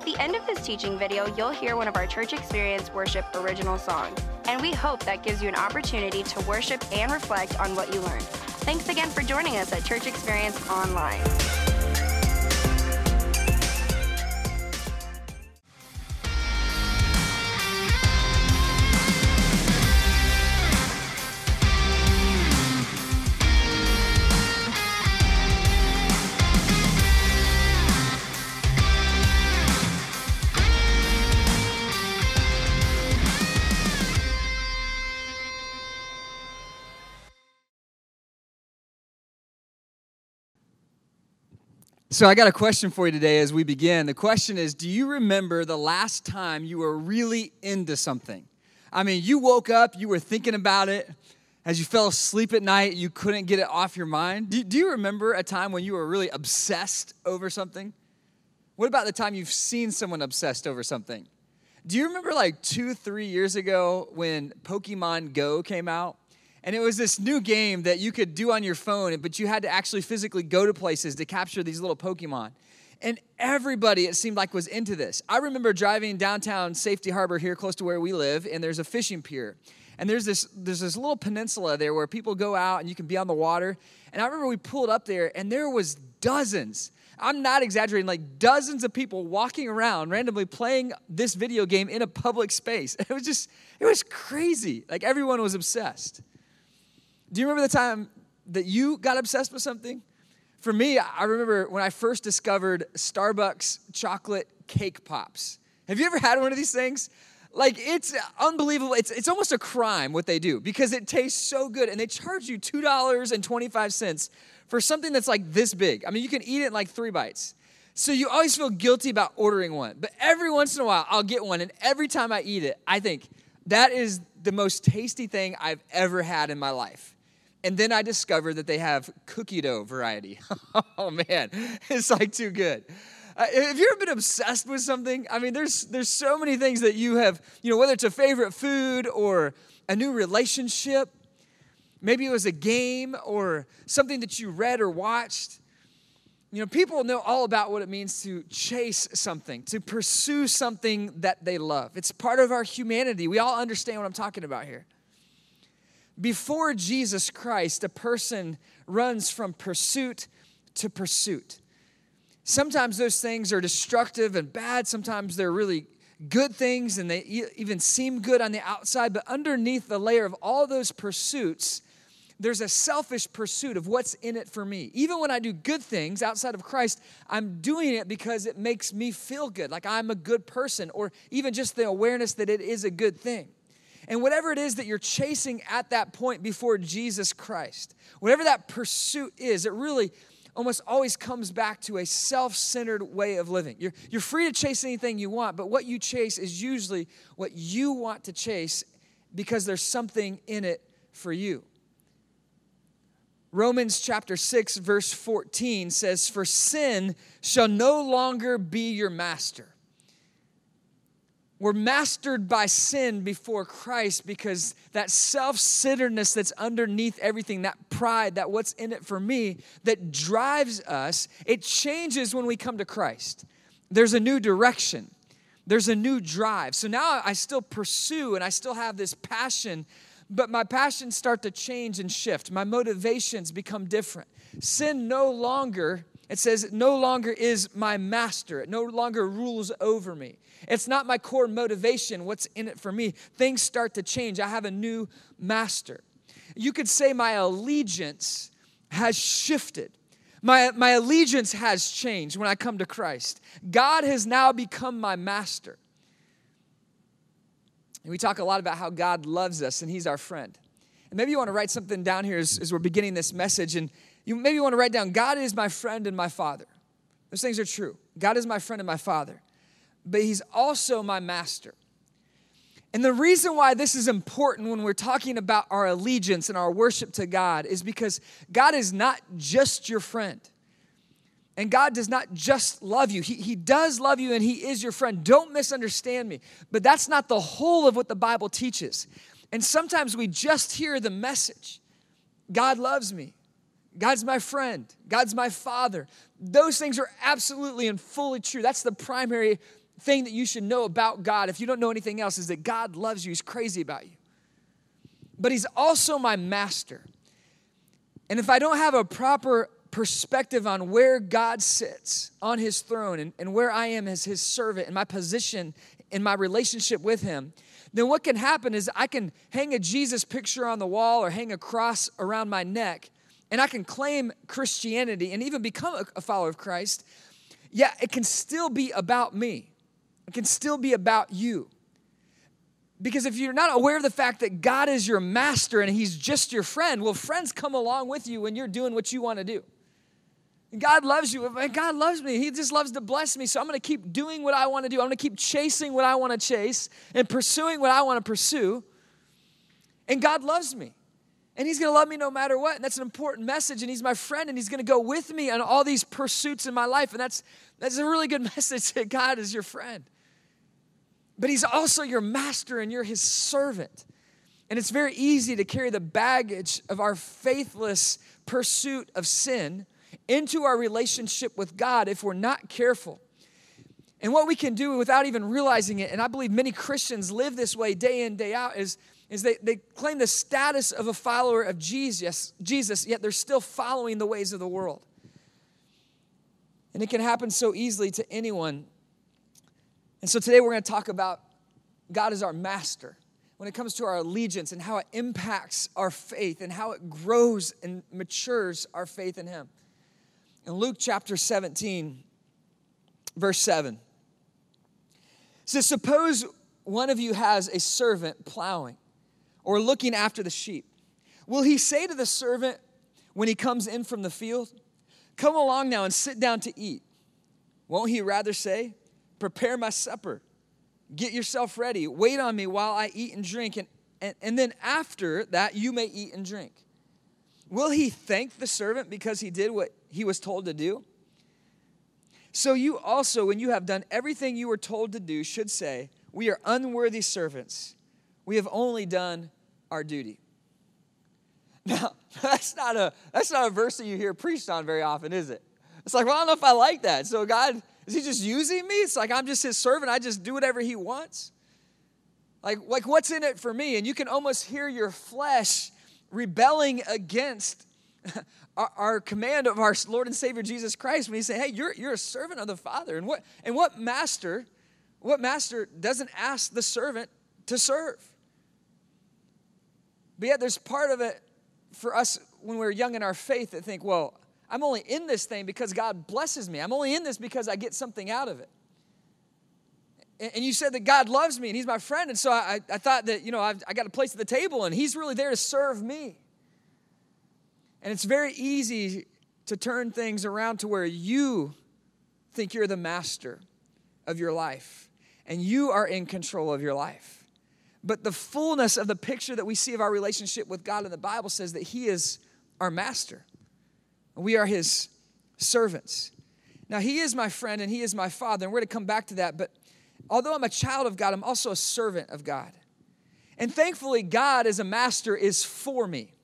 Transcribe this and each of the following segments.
At the end of this teaching video, you'll hear one of our Church Experience Worship original songs, and we hope that gives you an opportunity to worship and reflect on what you learned. Thanks again for joining us at Church Experience Online. So, I got a question for you today as we begin. The question is Do you remember the last time you were really into something? I mean, you woke up, you were thinking about it. As you fell asleep at night, you couldn't get it off your mind. Do, do you remember a time when you were really obsessed over something? What about the time you've seen someone obsessed over something? Do you remember like two, three years ago when Pokemon Go came out? And it was this new game that you could do on your phone, but you had to actually physically go to places to capture these little Pokemon. And everybody, it seemed like, was into this. I remember driving downtown Safety Harbor here close to where we live, and there's a fishing pier. And there's this, there's this little peninsula there where people go out and you can be on the water. And I remember we pulled up there, and there was dozens. I'm not exaggerating, like dozens of people walking around randomly playing this video game in a public space. It was just, it was crazy. Like everyone was obsessed. Do you remember the time that you got obsessed with something? For me, I remember when I first discovered Starbucks chocolate cake pops. Have you ever had one of these things? Like, it's unbelievable. It's, it's almost a crime what they do because it tastes so good and they charge you $2.25 for something that's like this big. I mean, you can eat it in like three bites. So you always feel guilty about ordering one. But every once in a while, I'll get one. And every time I eat it, I think that is the most tasty thing I've ever had in my life. And then I discovered that they have cookie dough variety. oh man, it's like too good. Uh, have you ever been obsessed with something? I mean, there's there's so many things that you have, you know, whether it's a favorite food or a new relationship, maybe it was a game or something that you read or watched. You know, people know all about what it means to chase something, to pursue something that they love. It's part of our humanity. We all understand what I'm talking about here. Before Jesus Christ, a person runs from pursuit to pursuit. Sometimes those things are destructive and bad, sometimes they're really good things and they even seem good on the outside, but underneath the layer of all those pursuits, there's a selfish pursuit of what's in it for me. Even when I do good things outside of Christ, I'm doing it because it makes me feel good, like I'm a good person, or even just the awareness that it is a good thing. And whatever it is that you're chasing at that point before Jesus Christ, whatever that pursuit is, it really almost always comes back to a self centered way of living. You're, you're free to chase anything you want, but what you chase is usually what you want to chase because there's something in it for you. Romans chapter 6, verse 14 says, For sin shall no longer be your master we're mastered by sin before Christ because that self centeredness that's underneath everything, that pride, that what's in it for me, that drives us, it changes when we come to Christ. There's a new direction, there's a new drive. So now I still pursue and I still have this passion, but my passions start to change and shift. My motivations become different. Sin no longer it says, it no longer is my master. It no longer rules over me. It's not my core motivation, what's in it for me. Things start to change. I have a new master. You could say my allegiance has shifted. My, my allegiance has changed when I come to Christ. God has now become my master. And we talk a lot about how God loves us and He's our friend. And maybe you want to write something down here as, as we're beginning this message. And you maybe want to write down God is my friend and my father. Those things are true. God is my friend and my father, but He's also my master. And the reason why this is important when we're talking about our allegiance and our worship to God is because God is not just your friend. And God does not just love you, He, he does love you and He is your friend. Don't misunderstand me. But that's not the whole of what the Bible teaches. And sometimes we just hear the message God loves me, God's my friend, God's my father. Those things are absolutely and fully true. That's the primary thing that you should know about God, if you don't know anything else, is that God loves you. He's crazy about you. But He's also my master. And if I don't have a proper perspective on where God sits on His throne and, and where I am as His servant and my position in my relationship with Him, then what can happen is I can hang a Jesus picture on the wall or hang a cross around my neck, and I can claim Christianity and even become a follower of Christ. Yeah, it can still be about me. It can still be about you. Because if you're not aware of the fact that God is your master and he's just your friend, well, friends come along with you when you're doing what you want to do. God loves you. God loves me. He just loves to bless me. So I'm going to keep doing what I want to do. I'm going to keep chasing what I want to chase and pursuing what I want to pursue. And God loves me. And He's going to love me no matter what. And that's an important message. And He's my friend and He's going to go with me on all these pursuits in my life. And that's, that's a really good message that God is your friend but he's also your master and you're his servant. And it's very easy to carry the baggage of our faithless pursuit of sin into our relationship with God if we're not careful. And what we can do without even realizing it, and I believe many Christians live this way day in, day out, is, is they, they claim the status of a follower of Jesus, Jesus, yet they're still following the ways of the world. And it can happen so easily to anyone and so today we're going to talk about God as our master when it comes to our allegiance and how it impacts our faith and how it grows and matures our faith in Him. In Luke chapter 17, verse 7, it says, Suppose one of you has a servant plowing or looking after the sheep. Will he say to the servant when he comes in from the field, Come along now and sit down to eat? Won't he rather say, prepare my supper. Get yourself ready. Wait on me while I eat and drink. And, and, and then after that, you may eat and drink. Will he thank the servant because he did what he was told to do? So you also, when you have done everything you were told to do, should say, We are unworthy servants. We have only done our duty. Now, that's not a that's not a verse that you hear preached on very often, is it? It's like, well, I don't know if I like that. So God, is he just using me? It's like I'm just his servant. I just do whatever he wants. Like, like what's in it for me? And you can almost hear your flesh rebelling against our, our, command of our Lord and Savior Jesus Christ when he say, hey, you're, you're a servant of the Father. And what, and what master, what master doesn't ask the servant to serve? But yet there's part of it for us when we're young in our faith that think, well, I'm only in this thing because God blesses me. I'm only in this because I get something out of it. And you said that God loves me and He's my friend. And so I, I thought that, you know, I've, I got a place at the table and He's really there to serve me. And it's very easy to turn things around to where you think you're the master of your life and you are in control of your life. But the fullness of the picture that we see of our relationship with God in the Bible says that He is our master. We are his servants. Now, he is my friend and he is my father, and we're going to come back to that. But although I'm a child of God, I'm also a servant of God. And thankfully, God as a master is for me.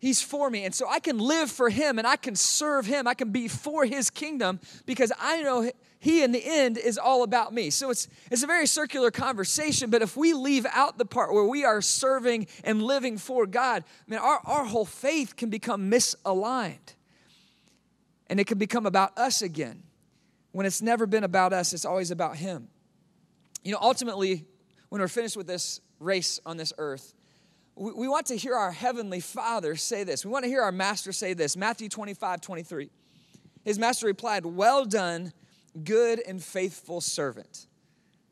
He's for me. And so I can live for him and I can serve him. I can be for his kingdom because I know he in the end is all about me. So it's it's a very circular conversation, but if we leave out the part where we are serving and living for God, I mean our, our whole faith can become misaligned and it can become about us again. When it's never been about us, it's always about Him. You know, ultimately, when we're finished with this race on this earth, we, we want to hear our Heavenly Father say this. We want to hear our Master say this Matthew 25, 23. His Master replied, Well done, good and faithful servant.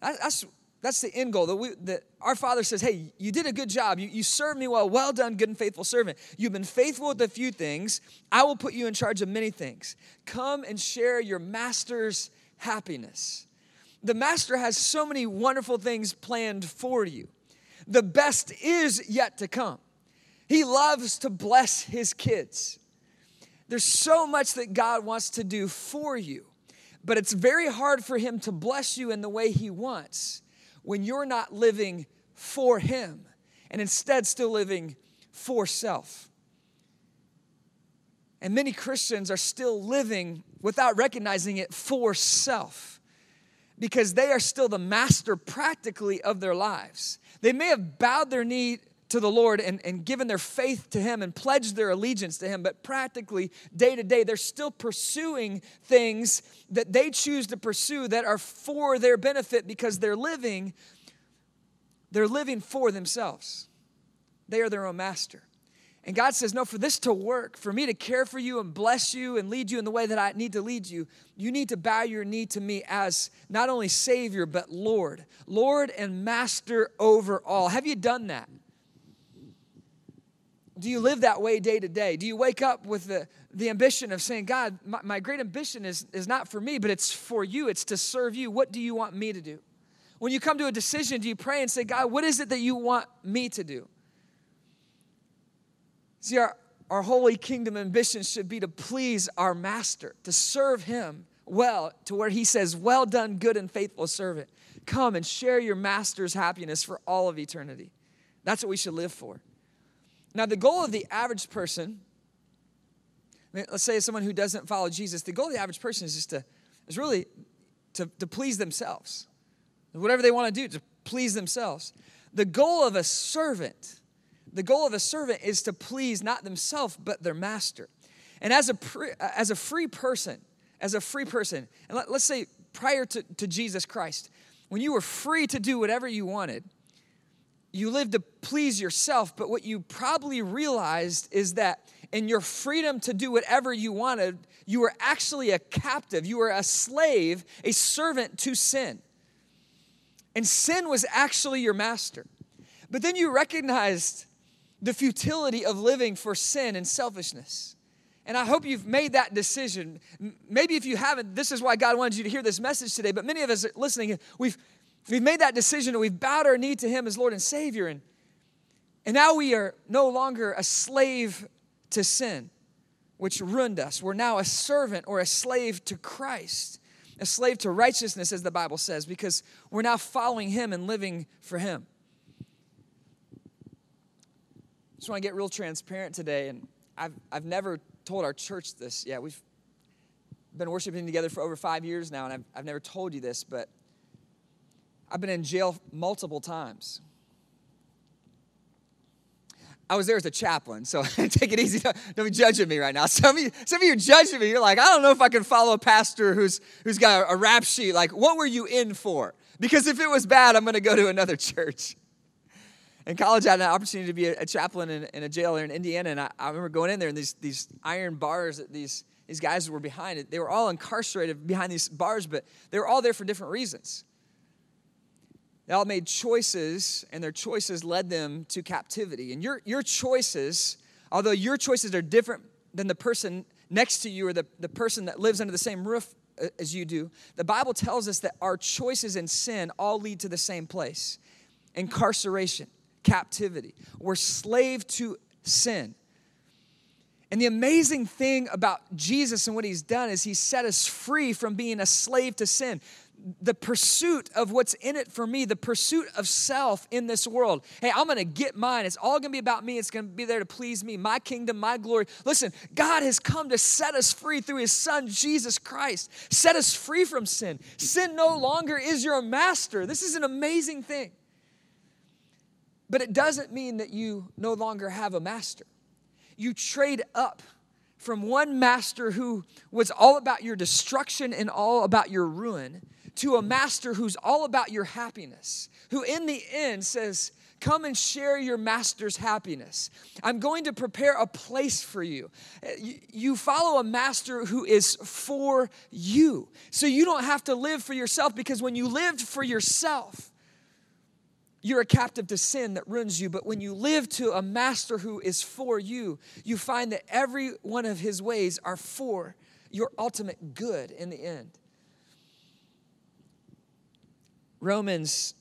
That's, that's the end goal. That, we, that our Father says, Hey, you did a good job. You, you served me well. Well done, good and faithful servant. You've been faithful with a few things. I will put you in charge of many things. Come and share your Master's happiness. The master has so many wonderful things planned for you. The best is yet to come. He loves to bless his kids. There's so much that God wants to do for you, but it's very hard for him to bless you in the way he wants when you're not living for him and instead still living for self. And many Christians are still living without recognizing it for self because they are still the master practically of their lives. They may have bowed their knee to the Lord and, and given their faith to Him and pledged their allegiance to Him, but practically, day to day, they're still pursuing things that they choose to pursue that are for their benefit because they're living, they're living for themselves. They are their own master. And God says, No, for this to work, for me to care for you and bless you and lead you in the way that I need to lead you, you need to bow your knee to me as not only Savior, but Lord. Lord and Master over all. Have you done that? Do you live that way day to day? Do you wake up with the, the ambition of saying, God, my, my great ambition is, is not for me, but it's for you, it's to serve you. What do you want me to do? When you come to a decision, do you pray and say, God, what is it that you want me to do? See, our, our holy kingdom ambition should be to please our master, to serve him well, to where he says, Well done, good and faithful servant. Come and share your master's happiness for all of eternity. That's what we should live for. Now, the goal of the average person, let's say someone who doesn't follow Jesus, the goal of the average person is just to, is really to, to please themselves. Whatever they want to do, to please themselves. The goal of a servant the goal of a servant is to please not themselves, but their master. And as a, as a free person, as a free person, and let, us say prior to, to Jesus Christ, when you were free to do whatever you wanted, you lived to please yourself, but what you probably realized is that in your freedom to do whatever you wanted, you were actually a captive. You were a slave, a servant to sin. And sin was actually your master. But then you recognized the futility of living for sin and selfishness. And I hope you've made that decision. Maybe if you haven't, this is why God wanted you to hear this message today. But many of us listening, we've, we've made that decision and we've bowed our knee to Him as Lord and Savior. And, and now we are no longer a slave to sin, which ruined us. We're now a servant or a slave to Christ, a slave to righteousness, as the Bible says, because we're now following Him and living for Him just want to get real transparent today, and I've, I've never told our church this yet. We've been worshiping together for over five years now, and I've, I've never told you this, but I've been in jail multiple times. I was there as a chaplain, so take it easy. Don't, be judging me right now. Some of, you, some of you are judging me. You're like, I don't know if I can follow a pastor who's, who's got a, rap sheet. Like, what were you in for? Because if it was bad, I'm going to go to another church in college, I had an opportunity to be a, a chaplain in, in, a jail there in Indiana, and I, I, remember going in there and these these iron bars that these these guys were behind it. They were all incarcerated behind these bars, but they were all there for different reasons. They all made choices, and their choices led them to captivity. And your your choices, although your choices are different than the person next to you or the, the person that lives under the same roof uh, as you do, the Bible tells us that our choices in sin all lead to the same place incarceration captivity. We're slave to sin. And the amazing thing about Jesus and what he's done is he set us free from being a slave to sin. The pursuit of what's in it for me, the pursuit of self in this world. Hey, I'm gonna get mine. It's all gonna be about me. It's gonna be there to please me, my kingdom, my glory. Listen, God has come to set us free through his son, Jesus Christ. Set us free from sin. Sin no longer is your master. This is an amazing thing. But it doesn't mean that you no longer have a master. You trade up from one master who was all about your destruction and all about your ruin to a master who's all about your happiness, who in the end says, Come and share your master's happiness. I'm going to prepare a place for you. You follow a master who is for you. So you don't have to live for yourself because when you lived for yourself, you're a captive to sin that ruins you. But when you live to a master who is for you, you find that every one of his ways are for your ultimate good in the end. Romans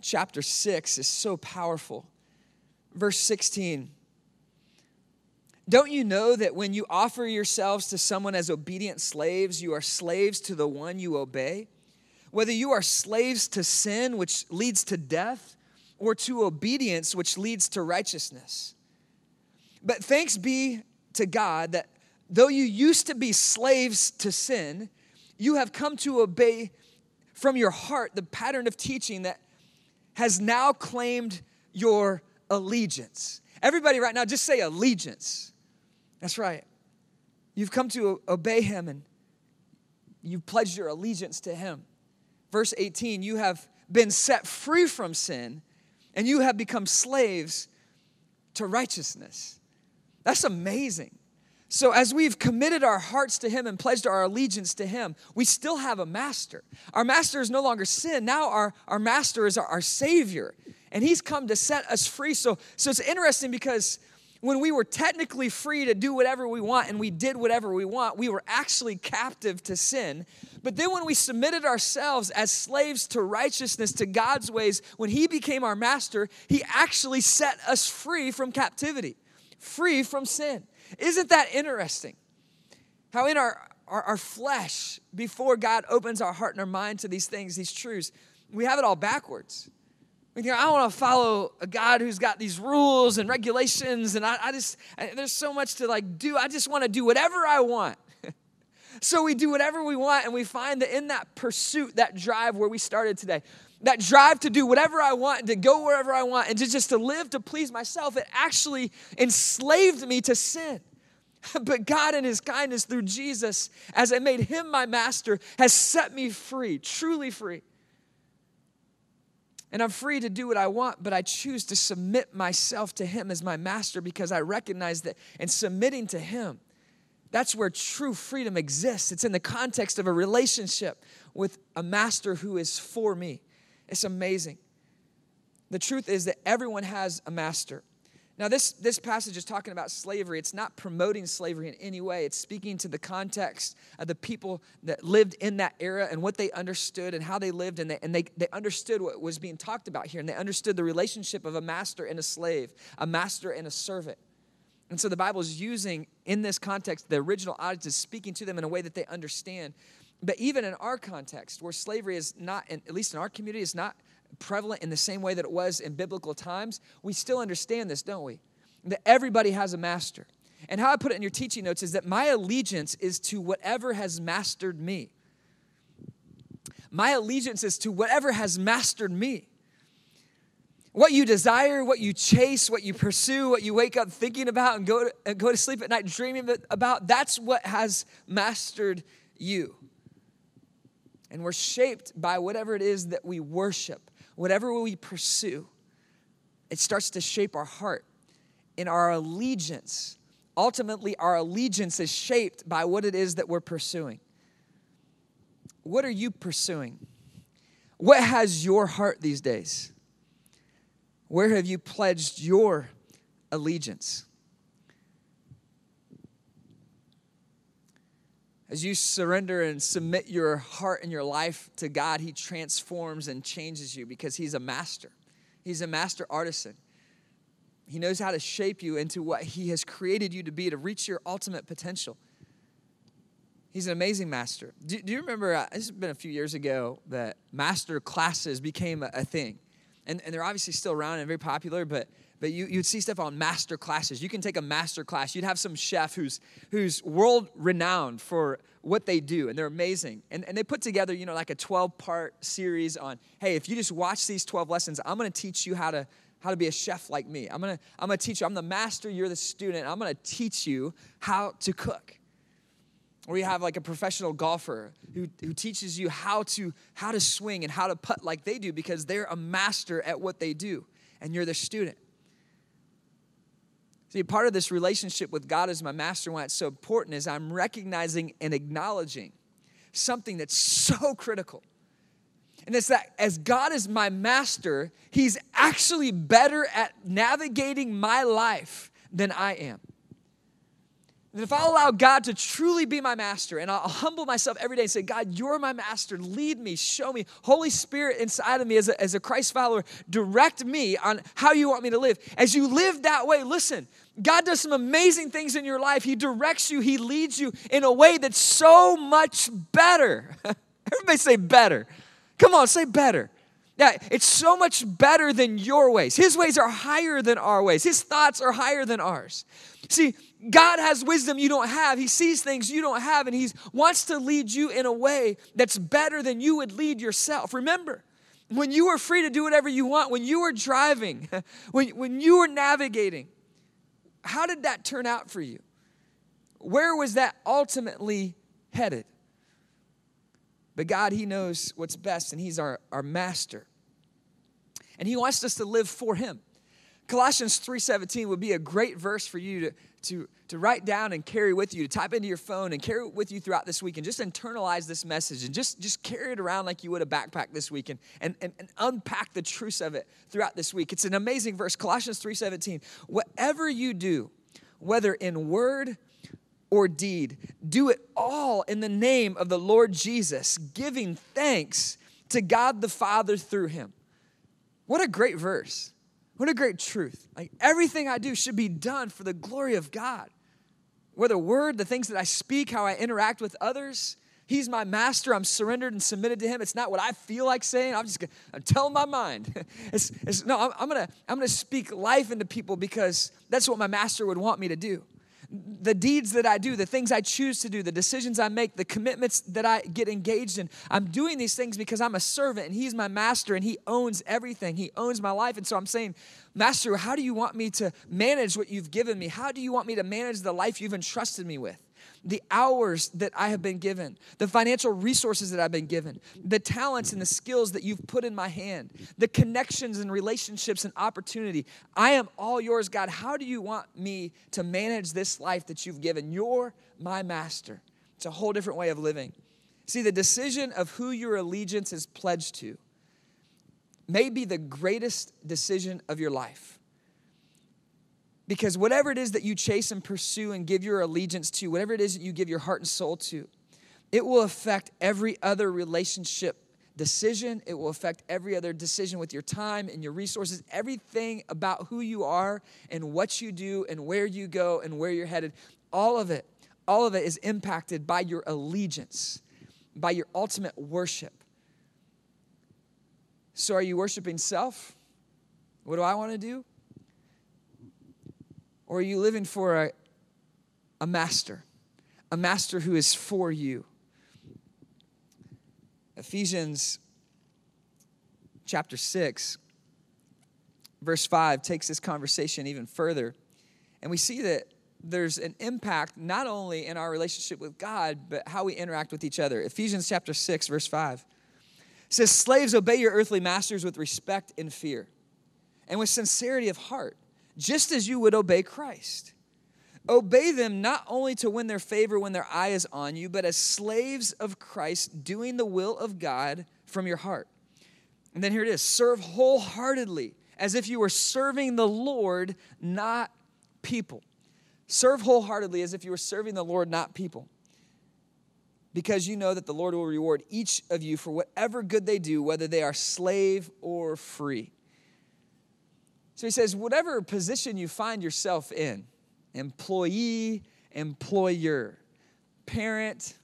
chapter 6 is so powerful. Verse 16. Don't you know that when you offer yourselves to someone as obedient slaves, you are slaves to the one you obey? Whether you are slaves to sin, which leads to death, or to obedience, which leads to righteousness. But thanks be to God that though you used to be slaves to sin, you have come to obey from your heart the pattern of teaching that has now claimed your allegiance. Everybody, right now, just say allegiance. That's right. You've come to obey him and you've pledged your allegiance to him. Verse 18, you have been set free from sin and you have become slaves to righteousness. That's amazing. So, as we've committed our hearts to Him and pledged our allegiance to Him, we still have a master. Our master is no longer sin. Now, our, our master is our, our Savior, and He's come to set us free. So, so, it's interesting because when we were technically free to do whatever we want and we did whatever we want, we were actually captive to sin. But then when we submitted ourselves as slaves to righteousness, to God's ways, when He became our master, He actually set us free from captivity, free from sin. Isn't that interesting? How in our, our, our, flesh, before God opens our heart and our mind to these things, these truths, we have it all backwards. We think, I want to follow a God who's got these rules and regulations, and I, I just, I, there's so much to like do. I just want to do whatever I want. so we do whatever we want, and we find that in that pursuit, that drive where we started today, that drive to do whatever I want to go wherever I want and to just to live to please myself, it actually enslaved me to sin. But God, in His kindness through Jesus, as I made Him my master, has set me free, truly free. And I'm free to do what I want, but I choose to submit myself to Him as my master because I recognize that in submitting to Him, that's where true freedom exists. It's in the context of a relationship with a master who is for me. It's amazing. The truth is that everyone has a master. Now, this, this passage is talking about slavery. It's not promoting slavery in any way. It's speaking to the context of the people that lived in that era and what they understood and how they lived. And they, and they, they understood what was being talked about here. And they understood the relationship of a master and a slave, a master and a servant. And so the Bible is using, in this context, the original audience is speaking to them in a way that they understand. But even in our context, where slavery is not, at least in our community, is not prevalent in the same way that it was in biblical times, we still understand this, don't we? That everybody has a master. And how I put it in your teaching notes is that my allegiance is to whatever has mastered me. My allegiance is to whatever has mastered me. What you desire, what you chase, what you pursue, what you wake up thinking about and go to, and go to sleep at night dreaming about, that's what has mastered you and we're shaped by whatever it is that we worship, whatever we pursue, it starts to shape our heart in our allegiance. Ultimately, our allegiance is shaped by what it is that we're pursuing. What are you pursuing? What has your heart these days? Where have you pledged your allegiance? As you surrender and submit your heart and your life to God, He transforms and changes you because He's a master. He's a master artisan. He knows how to shape you into what He has created you to be to reach your ultimate potential. He's an amazing master. Do, do you remember, uh, this has been a few years ago, that master classes became a, a thing? And, and they're obviously still around and very popular, but but you, you'd see stuff on master classes. You can take a master class. You'd have some chef who's, who's world renowned for what they do, and they're amazing. And, and they put together, you know, like a 12 part series on, hey, if you just watch these 12 lessons, I'm gonna teach you how to, how to be a chef like me. I'm gonna, I'm gonna teach you, I'm the master, you're the student. I'm gonna teach you how to cook. Or you have like a professional golfer who, who teaches you how to, how to swing and how to putt like they do because they're a master at what they do, and you're the student. See, part of this relationship with God as my master, why it's so important, is I'm recognizing and acknowledging something that's so critical. And it's that as God is my master, He's actually better at navigating my life than I am. If I allow God to truly be my master and I'll humble myself every day and say, God, you're my master, lead me, show me. Holy Spirit inside of me as a, as a Christ follower, direct me on how you want me to live. As you live that way, listen, God does some amazing things in your life. He directs you, He leads you in a way that's so much better. Everybody say better. Come on, say better. Yeah, it's so much better than your ways. His ways are higher than our ways, His thoughts are higher than ours. See, God has wisdom you don't have. He sees things you don't have, and He wants to lead you in a way that's better than you would lead yourself. Remember, when you were free to do whatever you want, when you were driving, when, when you were navigating, how did that turn out for you? Where was that ultimately headed? But God, He knows what's best, and He's our, our master. And He wants us to live for Him. Colossians 3:17 would be a great verse for you to, to, to write down and carry with you, to type into your phone and carry it with you throughout this week and just internalize this message and just, just carry it around like you would a backpack this week and, and, and, and unpack the truths of it throughout this week. It's an amazing verse, Colossians 3:17. Whatever you do, whether in word or deed. Do it all in the name of the Lord Jesus, giving thanks to God the Father through him. What a great verse. What a great truth. Like everything I do should be done for the glory of God. Whether word, the things that I speak, how I interact with others, He's my master. I'm surrendered and submitted to him. It's not what I feel like saying. I'm just gonna, I'm telling my mind. It's, it's, no, I'm, I'm, gonna I'm gonna speak life into people because that's what my master would want me to do the deeds that I do, the things I choose to do, the decisions I make, the commitments that I get engaged in. I'm doing these things because I'm a servant and He's my master and He owns everything. He owns my life. And so I'm saying, Master, how do you want me to manage what you've given me? How do you want me to manage the life you've entrusted me with? The hours that I have been given, the financial resources that I've been given, the talents and the skills that you've put in my hand, the connections and relationships and opportunity. I am all yours, God. How do you want me to manage this life that you've given? You're my master. It's a whole different way of living. See, the decision of who your allegiance is pledged to may be the greatest decision of your life. Because whatever it is that you chase and pursue and give your allegiance to, whatever it is that you give your heart and soul to, it will affect every other relationship decision. It will affect every other decision with your time and your resources. Everything about who you are and what you do and where you go and where you're headed, all of it, all of it is impacted by your allegiance, by your ultimate worship. So, are you worshiping self? What do I want to do? Or are you living for a, a master, a master who is for you? Ephesians chapter 6, verse 5 takes this conversation even further. And we see that there's an impact not only in our relationship with God, but how we interact with each other. Ephesians chapter 6, verse 5 says, Slaves, obey your earthly masters with respect and fear, and with sincerity of heart just as you would obey Christ. Obey them not only to win their favor when their eye is on you, but as slaves of Christ, doing the will of God from your heart. And then here it is serve wholeheartedly, as if you were serving the Lord, not people. Serve wholeheartedly as if you were serving the Lord, not people. Because you know that the Lord will reward each of you for whatever good they do, whether they are slave or free. So he says, whatever position you find yourself in employee, employer, parent,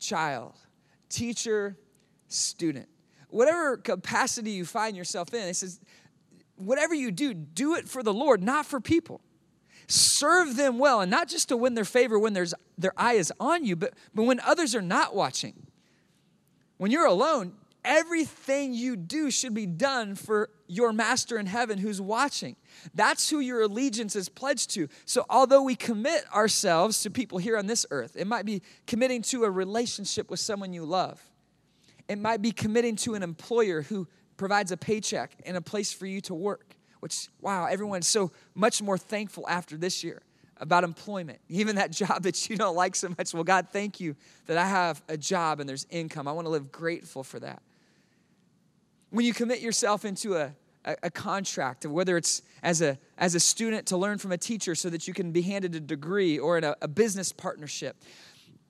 child, teacher, student, whatever capacity you find yourself in, he says, whatever you do, do it for the Lord, not for people. Serve them well, and not just to win their favor when there's, their eye is on you, but, but when others are not watching. When you're alone, everything you do should be done for your master in heaven who's watching. That's who your allegiance is pledged to. So, although we commit ourselves to people here on this earth, it might be committing to a relationship with someone you love, it might be committing to an employer who provides a paycheck and a place for you to work, which, wow, everyone's so much more thankful after this year about employment, even that job that you don't like so much. Well, God, thank you that I have a job and there's income. I want to live grateful for that when you commit yourself into a, a, a contract, whether it's as a, as a student to learn from a teacher so that you can be handed a degree or in a, a business partnership.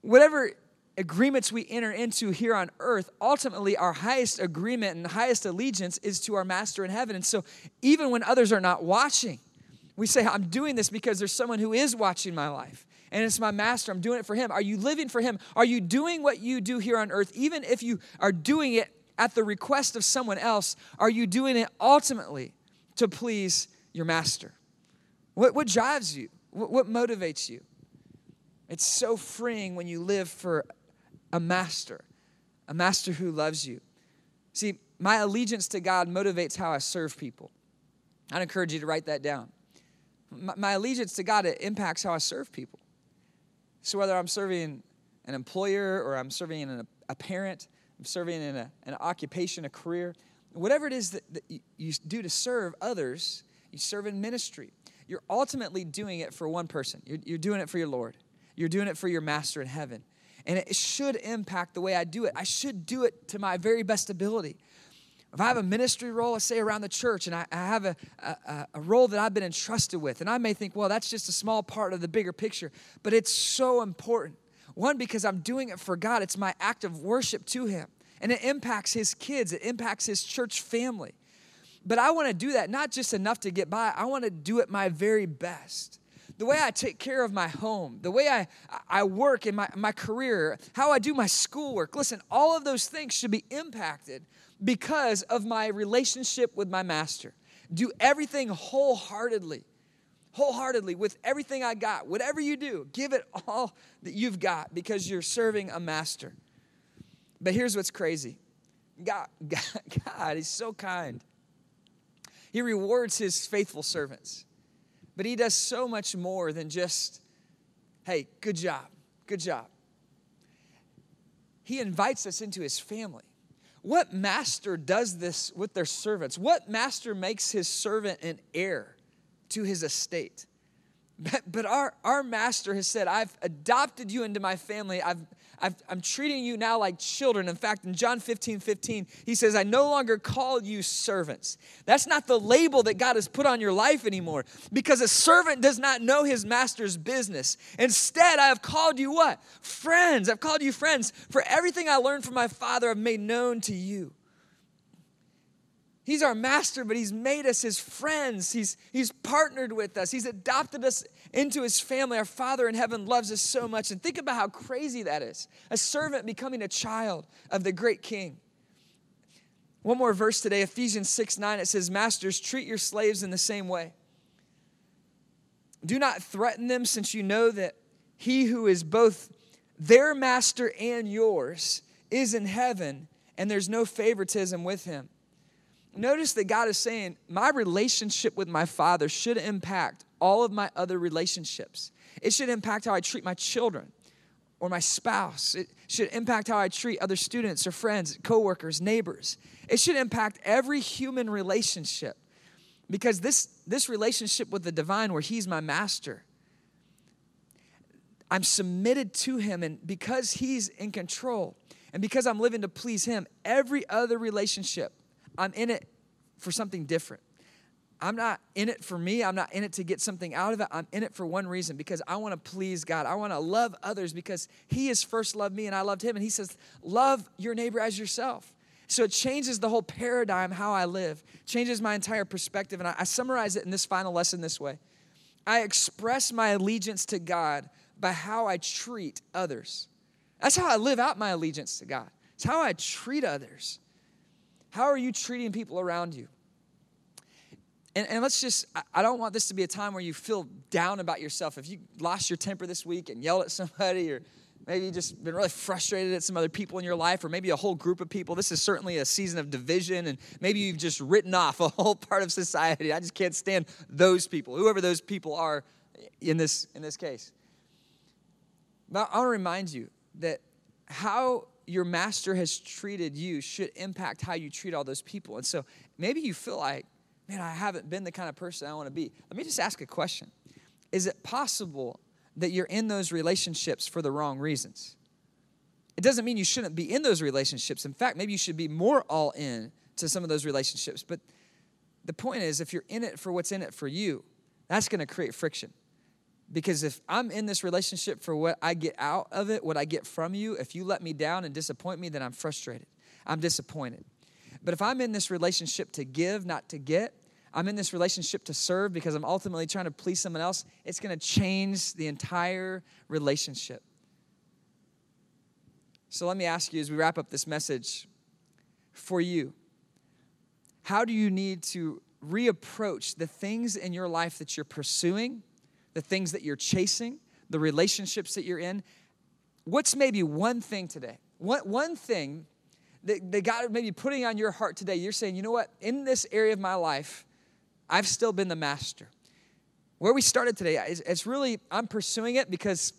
Whatever agreements we enter into here on earth, ultimately our highest agreement and highest allegiance is to our master in heaven. And so even when others are not watching, we say, I'm doing this because there's someone who is watching my life. And it's my master. I'm doing it for him. Are you living for him? Are you doing what you do here on earth, even if you are doing it at the request of someone else? Are you doing it ultimately to please your master? What, what drives you? What, what motivates you? It's so freeing when you live for a master, a master who loves you. See, my allegiance to God motivates how I serve people. I'd encourage you to write that down my, my allegiance to God, it impacts how I serve people. So whether I'm serving an employer or I'm serving in a, parent, serving in a, an occupation, a career, whatever it is that, that you, you do to serve others, you serve in ministry. You're ultimately doing it for one person. You're, you're doing it for your Lord. You're doing it for your master in heaven. And it should impact the way I do it. I should do it to my very best ability if I have a ministry role, let's say around the church, and I, I have a, a, a, role that I've been entrusted with, and I may think, well, that's just a small part of the bigger picture, but it's so important. One, because I'm doing it for God, it's my act of worship to Him, and it impacts His kids, it impacts His church family. But I want to do that not just enough to get by, I want to do it my very best the way I take care of my home, the way I, I work in my, my career, how I do my schoolwork. Listen, all of those things should be impacted because of my relationship with my master. Do everything wholeheartedly, wholeheartedly with everything I got. Whatever you do, give it all that you've got because you're serving a master. But here's what's crazy God, God, God is so kind. He rewards his faithful servants. But he does so much more than just, hey, good job, good job. He invites us into his family. What master does this with their servants? What master makes his servant an heir to his estate? But, but our, our master has said, I've adopted you into my family. I've, i am treating you now like children. In fact, in John 15 15, he says, I no longer call you servants. That's not the label that God has put on your life anymore because a servant does not know his master's business. Instead, I have called you what? Friends. I've called you friends. For everything I learned from my Father, I've made known to you. He's our master, but he's made us his friends. He's, he's partnered with us. He's adopted us into his family. Our Father in heaven loves us so much. And think about how crazy that is a servant becoming a child of the great king. One more verse today, Ephesians 6 9, it says, Masters, treat your slaves in the same way. Do not threaten them, since you know that he who is both their master and yours is in heaven, and there's no favoritism with him notice that God is saying, my relationship with my Father should impact all of my other relationships. It should impact how I treat my children or my spouse. It should impact how I treat other students or friends, coworkers, neighbors. It should impact every human relationship because this, this relationship with the divine, where He's my master, I'm submitted to Him, and because He's in control and because I'm living to please Him, every other relationship I'm in it for something different. I'm not in it for me. I'm not in it to get something out of it. I'm in it for one reason because I want to please God. I want to love others because He has first loved me and I loved Him. And He says, Love your neighbor as yourself. So it changes the whole paradigm, how I live, changes my entire perspective. And I, I summarize it in this final lesson this way I express my allegiance to God by how I treat others. That's how I live out my allegiance to God. It's how I treat others. How are you treating people around you? And, and, let's just, I don't want this to be a time where you feel down about yourself. If you lost your temper this week and yelled at somebody, or maybe you just been really frustrated at some other people in your life, or maybe a whole group of people, this is certainly a season of division, and maybe you've just written off a whole part of society. I just can't stand those people, whoever those people are in this, in this case. But I want to remind you that how your master has treated you should impact how you treat all those people. And so maybe you feel like, man, I haven't been the kind of person I want to be. Let me just ask a question Is it possible that you're in those relationships for the wrong reasons? It doesn't mean you shouldn't be in those relationships. In fact, maybe you should be more all in to some of those relationships. But the point is, if you're in it for what's in it for you, that's going to create friction. Because if I'm in this relationship for what I get out of it, what I get from you, if you let me down and disappoint me, then I'm frustrated. I'm disappointed. But if I'm in this relationship to give, not to get, I'm in this relationship to serve because I'm ultimately trying to please someone else, it's going to change the entire relationship. So let me ask you as we wrap up this message for you, how do you need to reapproach the things in your life that you're pursuing, the things that you're chasing, the relationships that you're in? What's maybe one thing today? One, one thing that, that God may be putting on your heart today. You're saying, you know what? In this area of my life, I've still been the master. Where we started today, it's really, I'm pursuing it because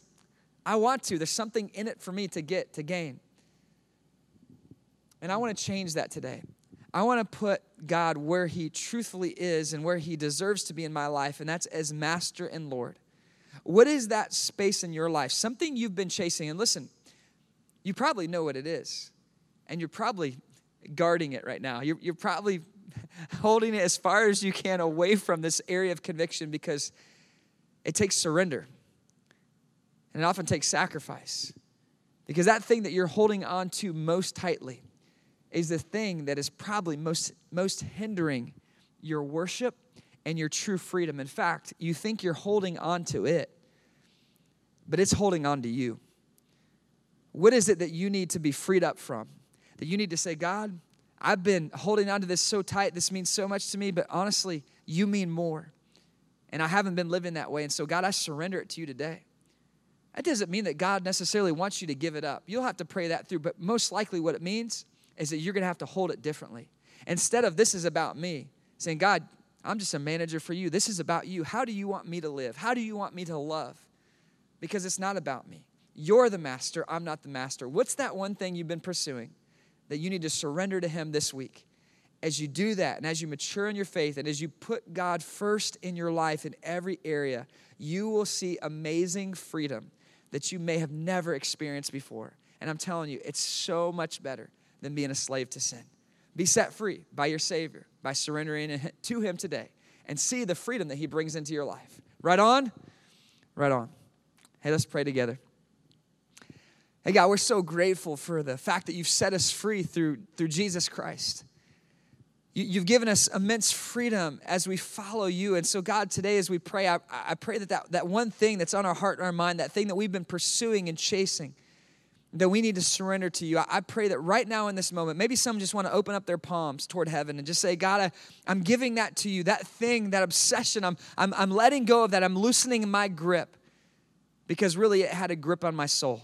I want to. There's something in it for me to get, to gain. And I want to change that today. I want to put God where He truthfully is and where He deserves to be in my life, and that's as Master and Lord. What is that space in your life? Something you've been chasing. And listen, you probably know what it is, and you're probably guarding it right now. You're, you're probably holding it as far as you can away from this area of conviction because it takes surrender. And it often takes sacrifice. Because that thing that you're holding on to most tightly is the thing that is probably most, most hindering your worship and your true freedom. In fact, you think you're holding on to it, but it's holding on to you. What is it that you need to be freed up from? That you need to say, God, I've been holding on to this so tight. This means so much to me, but honestly, you mean more. And I haven't been living that way. And so, God, I surrender it to you today. That doesn't mean that God necessarily wants you to give it up. You'll have to pray that through, but most likely what it means is that you're going to have to hold it differently. Instead of this is about me, saying, God, I'm just a manager for you. This is about you. How do you want me to live? How do you want me to love? Because it's not about me. You're the master. I'm not the master. What's that one thing you've been pursuing that you need to surrender to Him this week? As you do that, and as you mature in your faith, and as you put God first in your life in every area, you will see amazing freedom that you may have never experienced before. And I'm telling you, it's so much better than being a slave to sin. Be set free by your Savior by surrendering to Him today and see the freedom that He brings into your life. Right on? Right on. Hey, let's pray together. Hey, God, we're so grateful for the fact that you've set us free through, through Jesus Christ. You, have given us immense freedom as we follow you. And so, God, today as we pray, I, I pray that, that that one thing that's on our heart and our mind, that thing that we've been pursuing and chasing, that we need to surrender to you. I pray that right now in this moment, maybe some just want to open up their palms toward heaven and just say, God, I, I'm giving that to you, that thing, that obsession. I'm, I'm, I'm letting go of that. I'm loosening my grip because really it had a grip on my soul.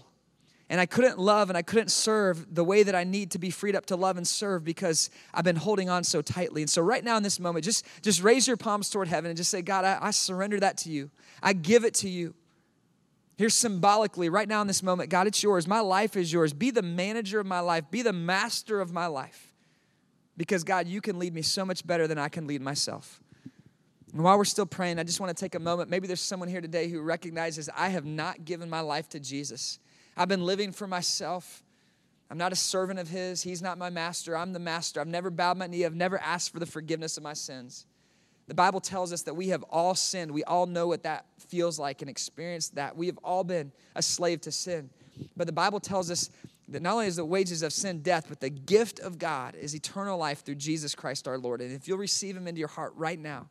And I couldn't love and I couldn't serve the way that I need to be freed up to love and serve because I've been holding on so tightly. And so, right now in this moment, just, just raise your palms toward heaven and just say, God, I, I surrender that to you. I give it to you. Here's symbolically, right now in this moment, God, it's yours. My life is yours. Be the manager of my life, be the master of my life. Because, God, you can lead me so much better than I can lead myself. And while we're still praying, I just want to take a moment. Maybe there's someone here today who recognizes I have not given my life to Jesus. I've been living for myself. I'm not a servant of His. He's not my master. I'm the master. I've never bowed my knee. I've never asked for the forgiveness of my sins. The Bible tells us that we have all sinned. We all know what that feels like and experienced that. We have all been a slave to sin. But the Bible tells us that not only is the wages of sin death, but the gift of God is eternal life through Jesus Christ our Lord. And if you'll receive Him into your heart right now,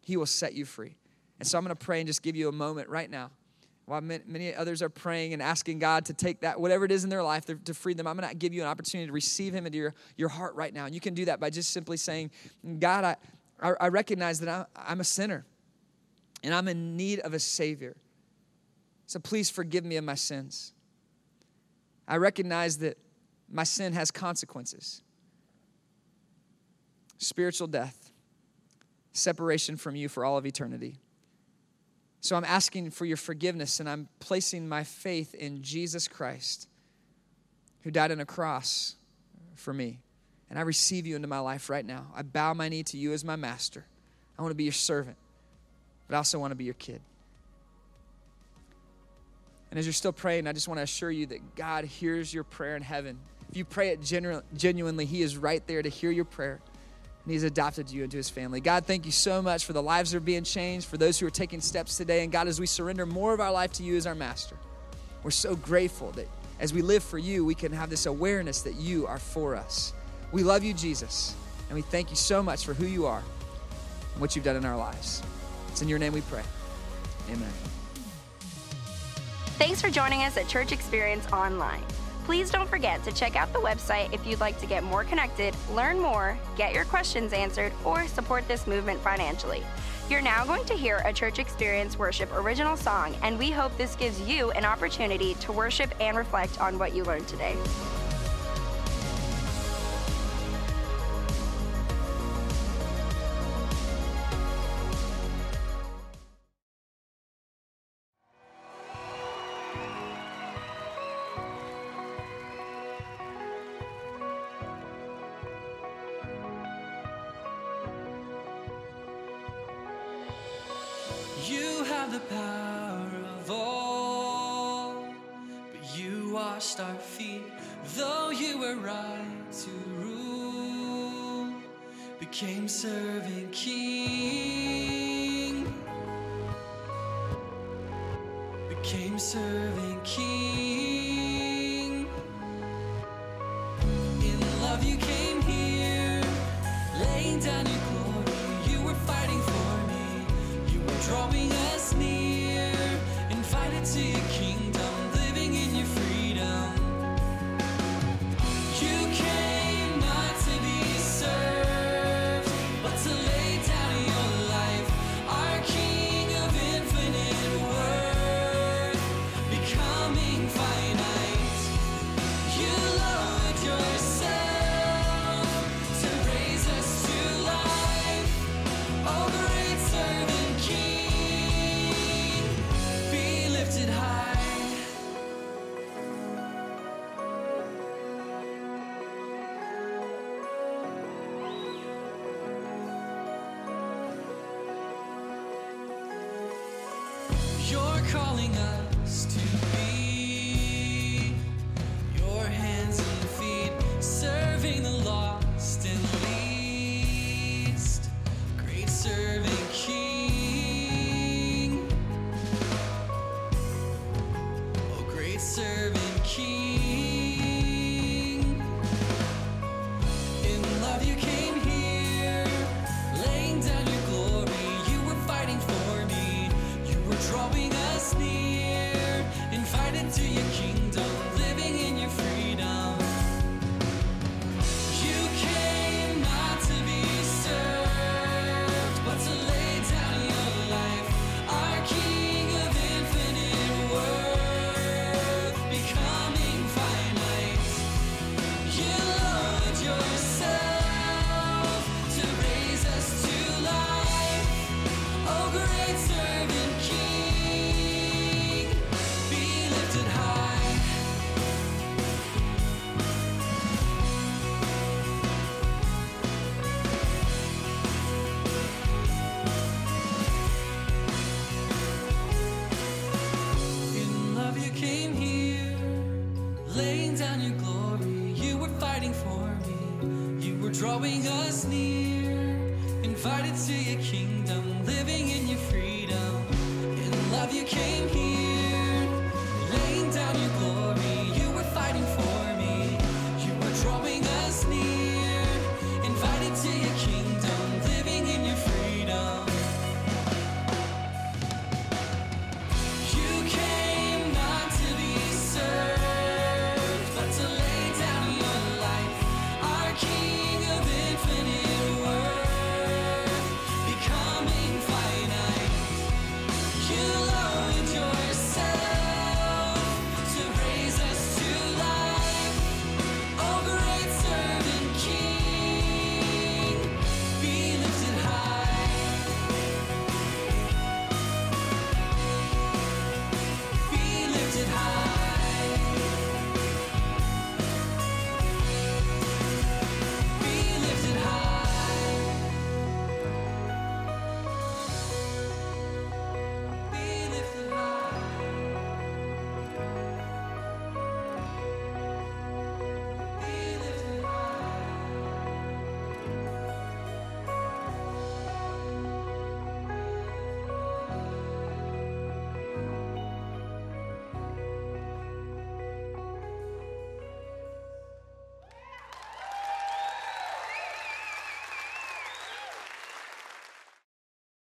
He will set you free. And so I'm going to pray and just give you a moment right now while many others are praying and asking God to take that, whatever it is in their life, to free them, I'm going to give you an opportunity to receive Him into your, your heart right now. And you can do that by just simply saying, God, I, I, I recognize that I, I'm a sinner and I'm in need of a Savior. So please forgive me of my sins. I recognize that my sin has consequences spiritual death, separation from you for all of eternity. So I'm asking for your forgiveness and I'm placing my faith in Jesus Christ, who died on a cross for me. And I receive you into my life right now. I bow my knee to you as my master. I want to be your servant, but I also want to be your kid. And as you're still praying, I just want to assure you that God hears your prayer in heaven. If you pray it genu- genuinely, He is right there to hear your prayer. And He's adopted you into His family. God, thank you so much for the lives that are being changed, for those who are taking steps today. And God, as we surrender more of our life to you as our master, we're so grateful that as we live for you, we can have this awareness that you are for us. We love you, Jesus, and we thank you so much for who you are and what you've done in our lives. It's in your name we pray. Amen. Thanks for joining us at Church Experience Online. Please don't forget to check out the website if you'd like to get more connected, learn more, get your questions answered, or support this movement financially. You're now going to hear a Church Experience Worship original song, and we hope this gives you an opportunity to worship and reflect on what you learned today. draw me